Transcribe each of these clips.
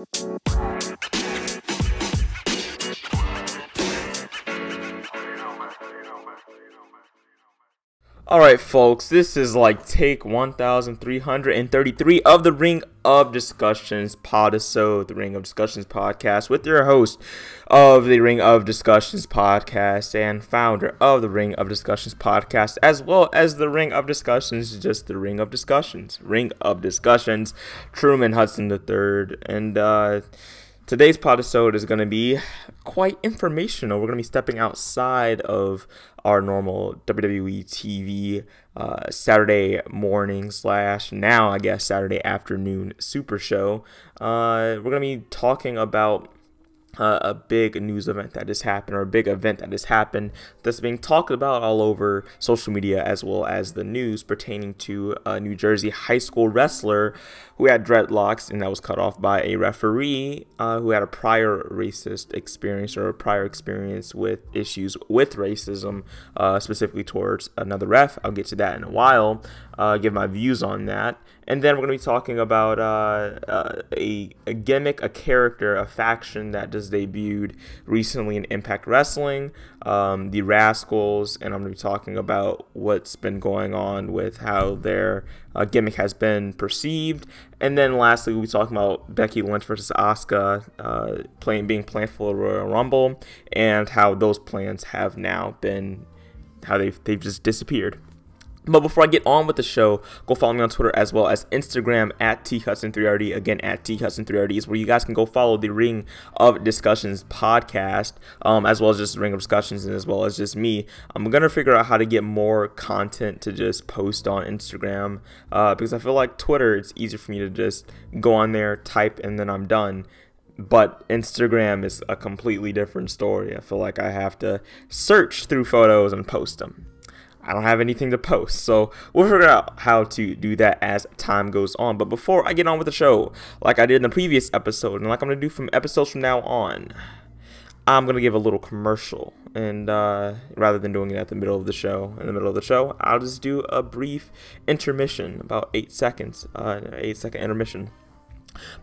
Música Alright, folks, this is like take 1333 of the Ring of Discussions podisode, the Ring of Discussions podcast, with your host of the Ring of Discussions podcast and founder of the Ring of Discussions podcast, as well as the Ring of Discussions, just the Ring of Discussions, Ring of Discussions, Truman Hudson III. And, uh, Today's podisode is going to be quite informational. We're going to be stepping outside of our normal WWE TV uh, Saturday morning slash now I guess Saturday afternoon Super Show. Uh, we're going to be talking about uh, a big news event that has happened or a big event that has happened that's being talked about all over social media as well as the news pertaining to a New Jersey high school wrestler who had dreadlocks and that was cut off by a referee uh, who had a prior racist experience or a prior experience with issues with racism, uh, specifically towards another ref. I'll get to that in a while, uh, give my views on that. And then we're going to be talking about uh, uh, a, a, gimmick, a character, a faction that just debuted recently in Impact Wrestling, um, the Rascalz, and I'm going to be talking about what's been going on with how their uh, gimmick has been perceived. And then lastly, we'll be talking about Becky Lynch versus Asuka uh, playing being planned for the Royal Rumble and how those plans have now been how they've they've just disappeared. But before I get on with the show, go follow me on Twitter as well as Instagram at thudson3rd. Again, at thudson3rd is where you guys can go follow the Ring of Discussions podcast, um, as well as just Ring of Discussions and as well as just me. I'm gonna figure out how to get more content to just post on Instagram uh, because I feel like Twitter it's easier for me to just go on there, type, and then I'm done but Instagram is a completely different story. I feel like I have to search through photos and post them. I don't have anything to post. So we'll figure out how to do that as time goes on. But before I get on with the show, like I did in the previous episode, and like I'm going to do from episodes from now on, I'm going to give a little commercial. And uh, rather than doing it at the middle of the show, in the middle of the show, I'll just do a brief intermission, about eight seconds, uh, eight second intermission.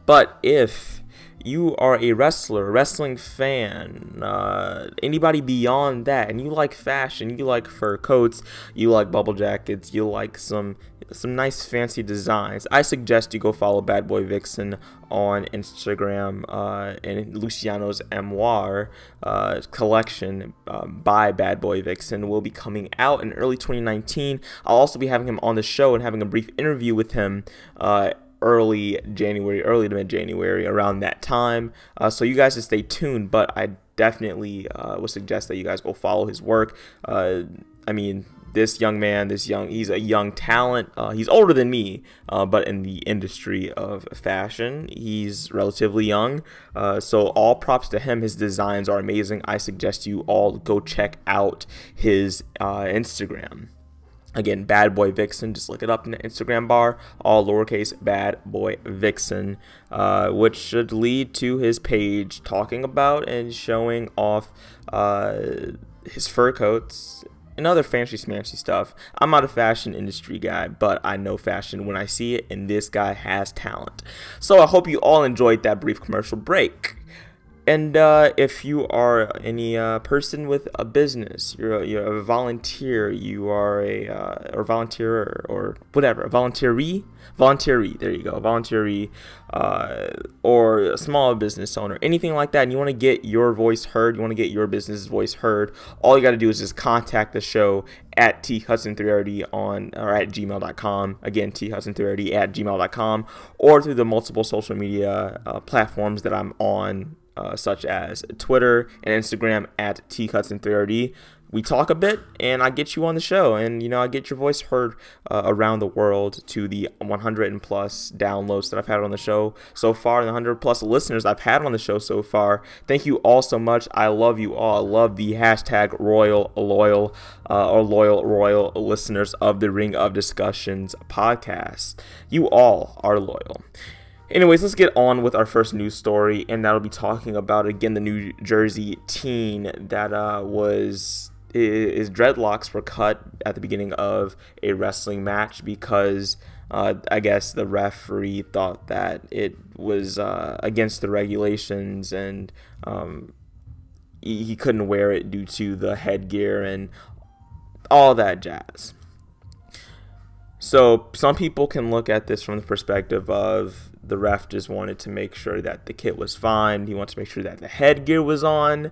But if you are a wrestler, wrestling fan, uh, anybody beyond that, and you like fashion, you like fur coats, you like bubble jackets, you like some some nice fancy designs, I suggest you go follow Bad Boy Vixen on Instagram uh, and Luciano's Memoir uh, collection uh, by Bad Boy Vixen will be coming out in early 2019. I'll also be having him on the show and having a brief interview with him uh, early January, early to mid January, around that time. Uh, so you guys just stay tuned, but I definitely uh, would suggest that you guys go follow his work. Uh, I mean, this young man, this young, he's a young talent. Uh, he's older than me, uh, but in the industry of fashion, he's relatively young. Uh, so all props to him. His designs are amazing. I suggest you all go check out his Instagram. Again, Bad Boy Vixen. Just look it up in the Instagram bar. All lowercase Bad Boy Vixen, uh, which should lead to his page talking about and showing off uh, his fur coats and other fancy smancy stuff. I'm not a fashion industry guy, but I know fashion when I see it, and this guy has talent. So I hope you all enjoyed that brief commercial break. And uh, if you are any uh, person with a business, you're a, you're a volunteer, you are a uh, or volunteer or whatever, a volunteeree, volunteeree. There you go, volunteeree, uh, or a small business owner, anything like that. And you want to get your voice heard, you want to get your business voice heard. All you got to do is just contact the show at thudson3rd on or at gmail.com. Again, thudson3rd at gmail.com, or through the multiple social media uh, platforms that I'm on uh, such as Twitter and Instagram at thudson3rd. We talk a bit, and I get you on the show, and you know I get your voice heard uh, around the world to the 100 and plus downloads that I've had on the show so far, and the 100 plus listeners I've had on the show so far. Thank you all so much. I love you all. I love the hashtag Royal Loyal uh, or Loyal Royal listeners of the Ring of Discussions podcast. You all are loyal. Anyways, let's get on with our first news story, and that'll be talking about again the New Jersey teen that uh, was his dreadlocks were cut at the beginning of a wrestling match because uh, I guess the referee thought that it was uh, against the regulations and um, he, he couldn't wear it due to the headgear and all that jazz. So some people can look at this from the perspective of the ref just wanted to make sure that the kit was fine. He wanted to make sure that the headgear was on.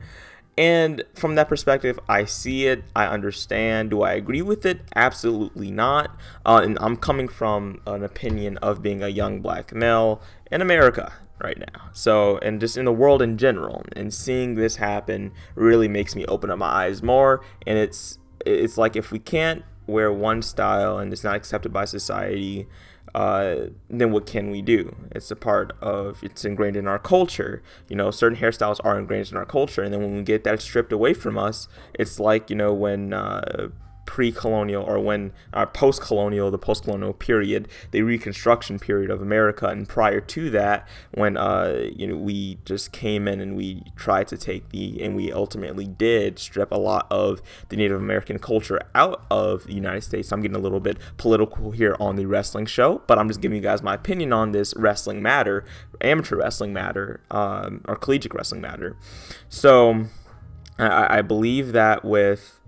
And from that perspective, I see it. I understand. Do I agree with it? Absolutely not. Uh, and I'm coming from an opinion of being a young black male in America right now. So, and just in the world in general, and seeing this happen really makes me open up my eyes more. And it's it's like if we can't wear one style and it's not accepted by society, uh, then what can we do? It's a part of it's ingrained in our culture. You know, certain hairstyles are ingrained in our culture, and then when we get that stripped away from us, it's like you know when uh, pre-colonial or when uh, post-colonial the post-colonial period the reconstruction period of america. And prior to that when uh, you know we just came in and we tried to take the and we ultimately did strip a lot of the native american culture out of the united states. I'm getting a little bit political here on the wrestling show but i'm just giving you guys my opinion on this wrestling matter amateur wrestling matter um, or collegiate wrestling matter. So I, believe that with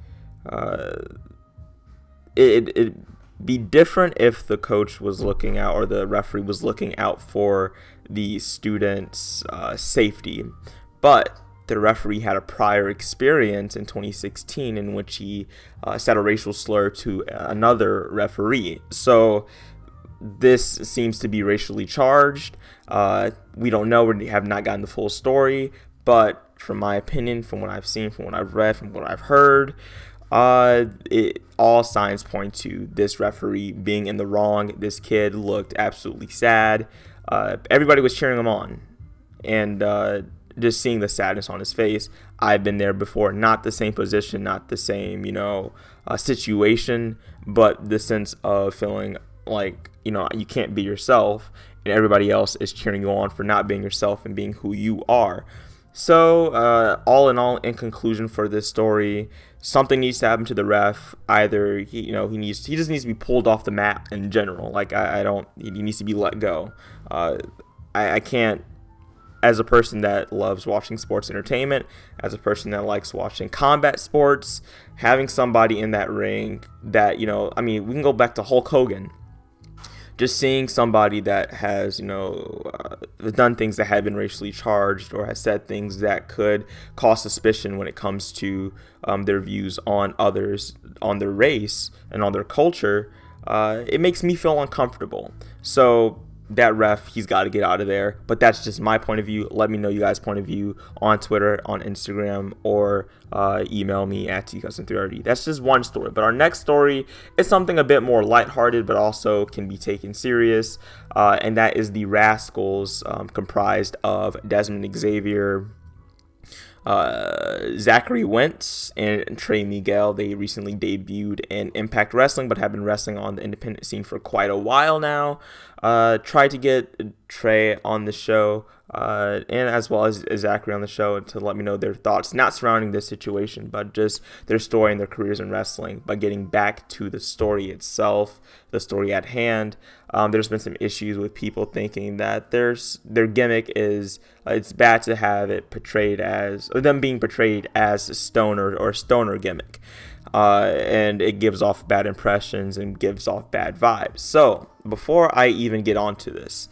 uh, it, it be different if the coach was looking out or the referee was looking out for the student's uh, safety. But the referee had a prior experience in 2016 in which he uh, said a racial slur to another referee. So this seems to be racially charged. Uh, we don't know. We have not gotten the full story. But from my opinion, from what I've seen, from what I've read, from what I've heard, uh, it, all signs point to this referee being in the wrong. This kid looked absolutely sad. Uh, everybody was cheering him on, and uh, just seeing the sadness on his face. I've been there before. Not the same position, not the same, you know, uh, situation, but the sense of feeling like you know you can't be yourself, and everybody else is cheering you on for not being yourself and being who you are. So, uh, all in all, in conclusion for this story, something needs to happen to the ref. Either he, you know, he needs he just needs to be pulled off the map in general. Like I, I don't, he needs to be let go. Uh, I, I can't, as a person that loves watching sports entertainment, as a person that likes watching combat sports, having somebody in that ring that you know, I mean, we can go back to Hulk Hogan just seeing somebody that has, you know, uh, done things that have been racially charged or has said things that could cause suspicion when it comes to um, their views on others, on their race, and on their culture, uh, it makes me feel uncomfortable. So that ref, he's got to get out of there. But that's just my point of view. Let me know you guys' point of view on Twitter, on Instagram, or uh, email me at thudson3rd. That's just one story. But our next story is something a bit more lighthearted, but also can be taken serious. Uh, and that is the Rascalz, um, comprised of Desmond Xavier, uh, Zachary Wentz and Trey Miguel. They recently debuted in Impact Wrestling, but have been wrestling on the independent scene for quite a while now. Uh, tried to get Trey on the show uh, and as well as Zachary on the show to let me know their thoughts, not surrounding this situation, but just their story and their careers in wrestling. But getting back to the story itself, the story at hand, um, there's been some issues with people thinking that there's their gimmick is uh, it's bad to have it portrayed as them being portrayed as a stoner or stoner gimmick. Uh, and it gives off bad impressions and gives off bad vibes. So, before I even get onto this,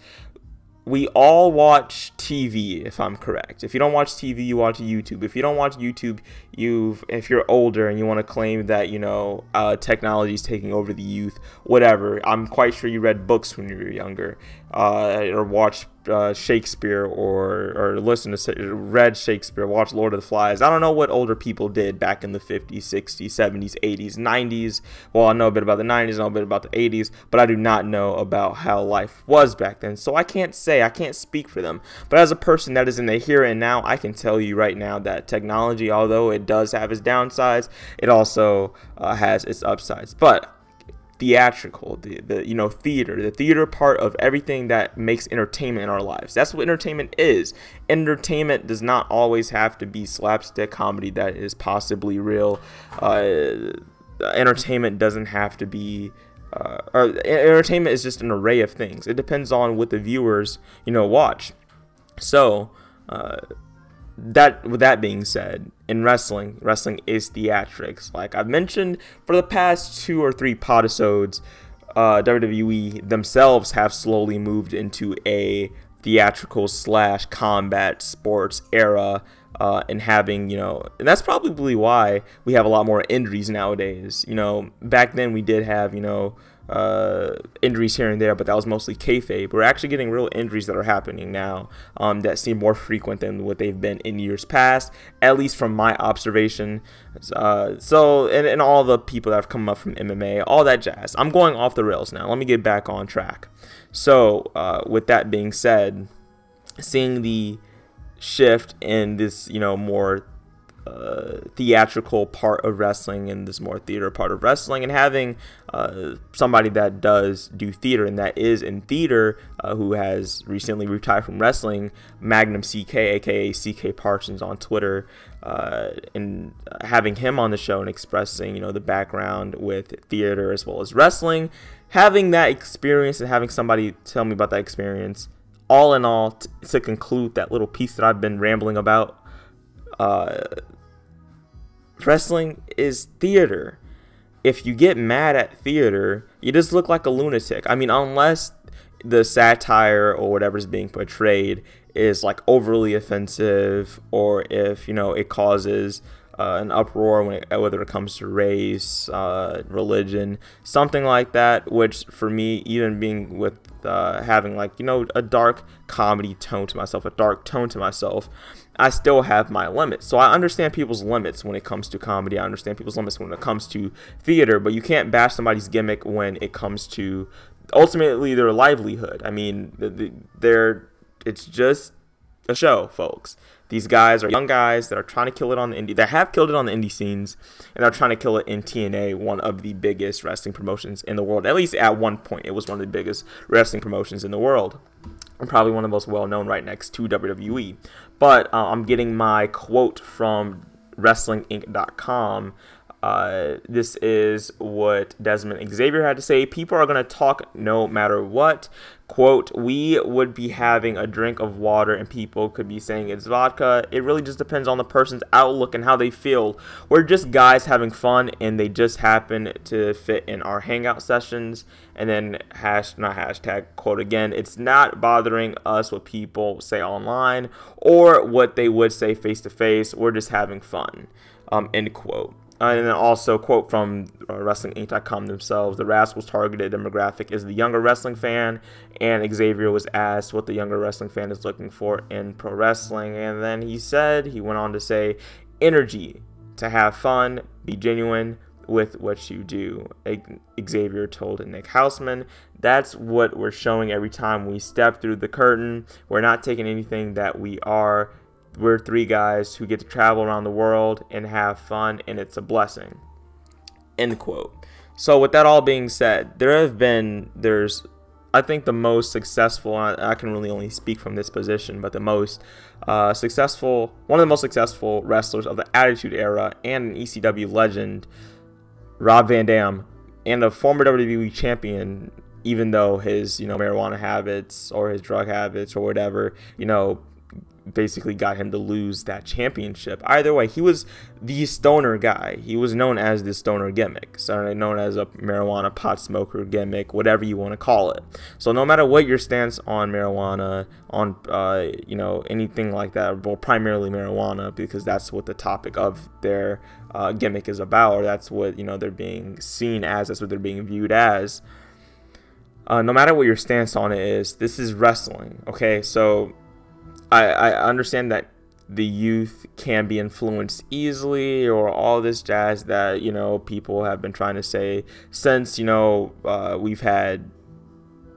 we all watch TV, if I'm correct. If you don't watch TV, you watch YouTube. If you don't watch YouTube, you've if you're older and you want to claim that you know uh, technology is taking over the youth, whatever. I'm quite sure you read books when you were younger, uh, or watched uh, Shakespeare or or listen to read Shakespeare, watch Lord of the Flies. I don't know what older people did back in the 50s, 60s, 70s, 80s, 90s. Well, I know a bit about the 90s, I know a bit about the 80s, but I do not know about how life was back then. So I can't say, I can't speak for them. But as a person that is in the here and now, I can tell you right now that technology, although it does have its downsides, it also uh, has its upsides. But theatrical, the, the you know theater, the theater part of everything that makes entertainment in our lives. That's what entertainment is. Entertainment does not always have to be slapstick comedy that is possibly real. Uh, entertainment doesn't have to be uh, or entertainment is just an array of things. It depends on what the viewers, you know, watch. So, uh, that with that being said, in wrestling, wrestling is theatrics. Like I've mentioned for the past two or three podosodes, uh, WWE themselves have slowly moved into a theatrical slash combat sports era uh, and having you know and that's probably why we have a lot more injuries nowadays you know back then we did have you know uh, injuries here and there, but that was mostly kayfabe. We're actually getting real injuries that are happening now um, that seem more frequent than what they've been in years past, at least from my observation. Uh, so, and, and all the people that have come up from MMA, all that jazz. I'm going off the rails now. Let me get back on track. So, uh, with that being said, seeing the shift in this, you know, more uh, theatrical part of wrestling and this more theater part of wrestling and having uh, somebody that does do theater and that is in theater uh, who has recently retired from wrestling magnum ck aka ck parsons on twitter uh, and having him on the show and expressing you know the background with theater as well as wrestling having that experience and having somebody tell me about that experience all in all t- to conclude that little piece that i've been rambling about uh, wrestling is theater. If you get mad at theater, you just look like a lunatic. I mean, unless the satire or whatever's being portrayed is like overly offensive, or if you know it causes uh, an uproar when it, whether it comes to race, uh, religion, something like that. Which for me, even being with uh, having like you know a dark comedy tone to myself, a dark tone to myself, I still have my limits. So I understand people's limits when it comes to comedy. I understand people's limits when it comes to theater, but you can't bash somebody's gimmick when it comes to ultimately their livelihood. I mean, they're it's just a show, folks. These guys are young guys that are trying to kill it on the indie. That have killed it on the indie scenes, and they're trying to kill it in TNA, one of the biggest wrestling promotions in the world. At least at one point, it was one of the biggest wrestling promotions in the world and probably one of the most well known right next to WWE. But uh, I'm getting my quote from WrestlingInc.com. Uh, this is what Desmond Xavier had to say. People are going to talk no matter what quote, we would be having a drink of water and people could be saying it's vodka. It really just depends on the person's outlook and how they feel. We're just guys having fun and they just happen to fit in our hangout sessions. And then hash not hashtag quote again, it's not bothering us what people say online or what they would say face to face. We're just having fun. Um, end quote. Uh, and then also, quote from uh, WrestlingInc.com themselves: the Rascalz' targeted demographic is the younger wrestling fan, and Xavier was asked what the younger wrestling fan is looking for in pro wrestling, and then he said he went on to say, energy, to have fun, be genuine with what you do. Xavier told Nick Hausman, "That's what we're showing every time we step through the curtain. We're not taking anything that we are." We're three guys who get to travel around the world and have fun, and it's a blessing. End quote. So, with that all being said, there have been, there's, I think the most successful, I, can really only speak from this position, but the most uh, successful, one of the most successful wrestlers of the Attitude Era and an ECW legend, Rob Van Dam, and a former WWE champion, even though his, you know, marijuana habits or his drug habits or whatever, you know, basically got him to lose that championship. Either way, he was the stoner guy. He was known as the stoner gimmick, so known as a marijuana pot smoker gimmick, whatever you want to call it. So no matter what your stance on marijuana, on uh, you know anything like that, well, primarily marijuana, because that's what the topic of their uh, gimmick is about, or that's what you know they're being seen as, that's what they're being viewed as. Uh, no matter what your stance on it is, this is wrestling. Okay, so I, I understand that the youth can be influenced easily or all this jazz that you know people have been trying to say since you know uh, we've had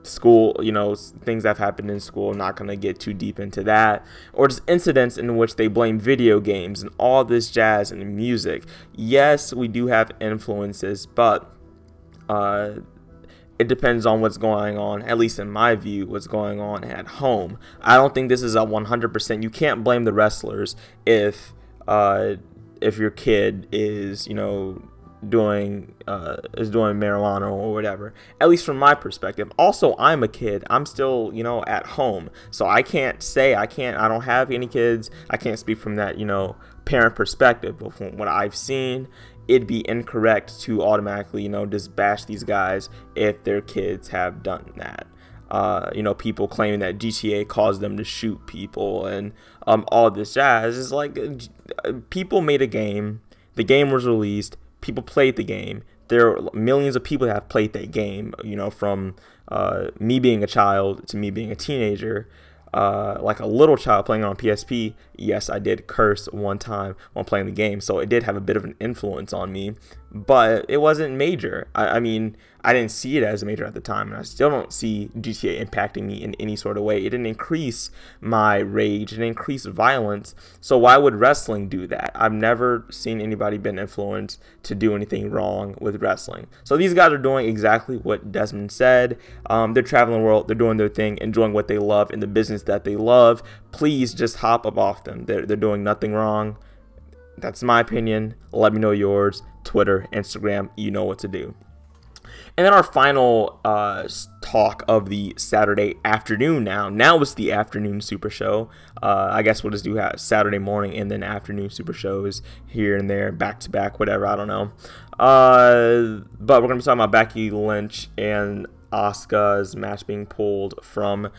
school you know things that have happened in school not going to get too deep into that. Or just incidents in which they blame video games and all this jazz and music. Yes we do have influences but uh, it depends on what's going on, at least in my view, what's going on at home. I don't think this is a 100%. You can't blame the wrestlers if uh, if your kid is, you know, doing uh, is doing marijuana or whatever. At least from my perspective. Also, I'm a kid. I'm still you know at home, so I can't say I can't. I don't have any kids. I can't speak from that you know parent perspective. But from what I've seen, it'd be incorrect to automatically you know just bash these guys if their kids have done that. Uh, you know, people claiming that GTA caused them to shoot people and um, all this jazz is like uh, people made a game. The game was released people played the game. There are millions of people that have played that game. You know, from uh, me being a child to me being a teenager. Uh, like a little child playing on PSP, yes, I did curse one time while playing the game, so it did have a bit of an influence on me, but it wasn't major. I, I mean, I didn't see it as a major at the time, and I still don't see GTA impacting me in any sort of way. It didn't increase my rage, it increase violence. So why would wrestling do that? I've never seen anybody been influenced to do anything wrong with wrestling. So these guys are doing exactly what Desmond said. Um, they're traveling the world, they're doing their thing, enjoying what they love in the business that they love. Please just hop up off them. They're, they're doing nothing wrong. That's my opinion. Let me know yours. Twitter, Instagram, you know what to do. And then our final uh, talk of the Saturday afternoon now. Now it's the afternoon super show. Uh, I guess we'll just do Saturday morning and then afternoon super shows here and there, back to back, whatever. I don't know. Uh, but we're going to be talking about Becky Lynch and Asuka's match being pulled from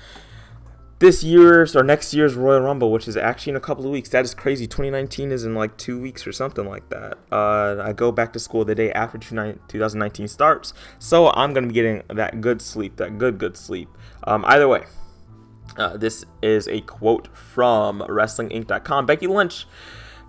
this year's or next year's Royal Rumble, which is actually in a couple of weeks. That is crazy. 2019 is in like two weeks or something like that. Uh, I go back to school the day after 2019 starts, so I'm gonna be getting that good sleep, that good good sleep. Um, either way, uh, this is a quote from WrestlingInc.com. Becky Lynch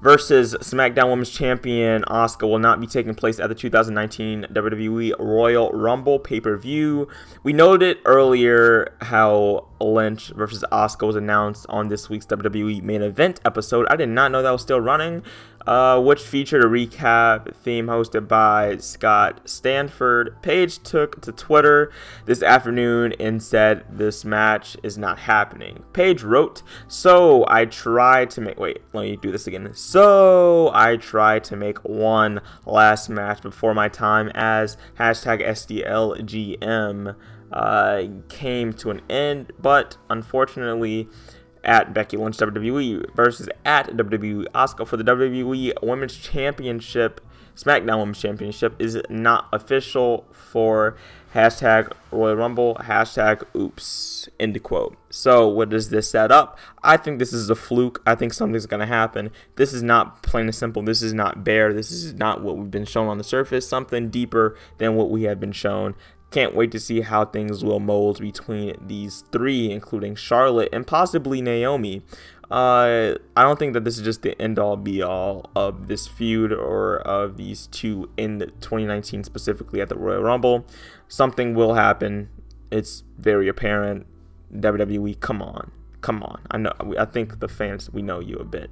versus SmackDown Women's Champion Asuka will not be taking place at the 2019 WWE Royal Rumble pay per view. We noted earlier how Lynch versus Asuka was announced on this week's WWE main event episode. I did not know that was still running uh, which featured a recap theme hosted by Scott Stanford. Paige took to Twitter this afternoon and said this match is not happening. Paige wrote, So I tried to make, wait, let me do this again. So I tried to make one last match before my time as hashtag SDLGM uh, came to an end, but unfortunately, at Becky Lynch WWE versus at WWE Asuka for the WWE Women's Championship. SmackDown Women's Championship is not official for hashtag Royal Rumble, hashtag oops, end quote. So, what does this set up? I think this is a fluke. I think something's going to happen. This is not plain and simple. This is not bare. This is not what we've been shown on the surface. Something deeper than what we have been shown. Can't wait to see how things will mold between these three, including Charlotte and possibly Naomi. Uh, I don't think that this is just the end all be all of this feud or of these two in 2019, specifically at the Royal Rumble. Something will happen. It's very apparent. WWE, come on. Come on. I know. I think the fans, we know you a bit.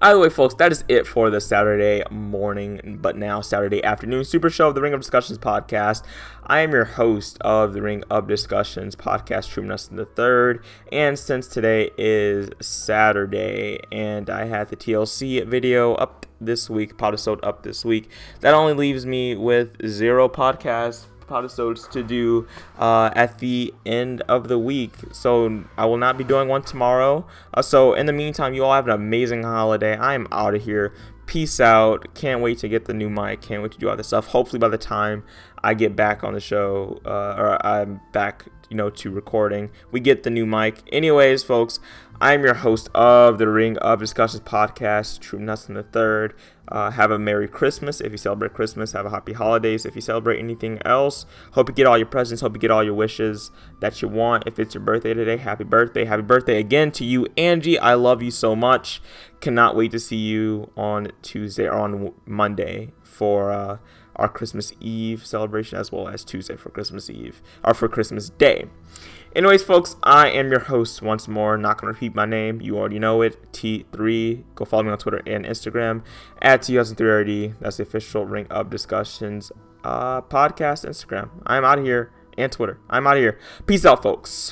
Either way, folks, that is it for the Saturday morning, but now Saturday afternoon Super Show of the Ring of Discussions podcast. I am your host of the Ring of Discussions podcast, Truman Nelson the Third, and since today is Saturday and I had the TLC video up this week, episode up this week, that only leaves me with zero podcasts episodes to do uh, at the end of the week. So I will not be doing one tomorrow. Uh, so in the meantime, you all have an amazing holiday. I am out of here. Peace out. Can't wait to get the new mic. Can't wait to do all this stuff. Hopefully by the time I get back on the show, uh, or I'm back, you know, to recording, we get the new mic. Anyways, folks, I'm your host of the Ring of Discussions podcast, Truman Hudson the Third. Uh, have a Merry Christmas if you celebrate Christmas. Have a Happy Holidays if you celebrate anything else. Hope you get all your presents. Hope you get all your wishes that you want. If it's your birthday today, happy birthday. Happy birthday again to you, Angie. I love you so much. Cannot wait to see you on Tuesday or on Monday for uh, our Christmas Eve celebration as well as Tuesday for Christmas Eve or for Christmas Day. Anyways, folks, I am your host once more. Not to repeat my name. You already know it. T3. Go follow me on Twitter and Instagram at 2003RD. That's the official Ring of Discussions uh, podcast Instagram. I'm out of here and Twitter. I'm out of here. Peace out, folks.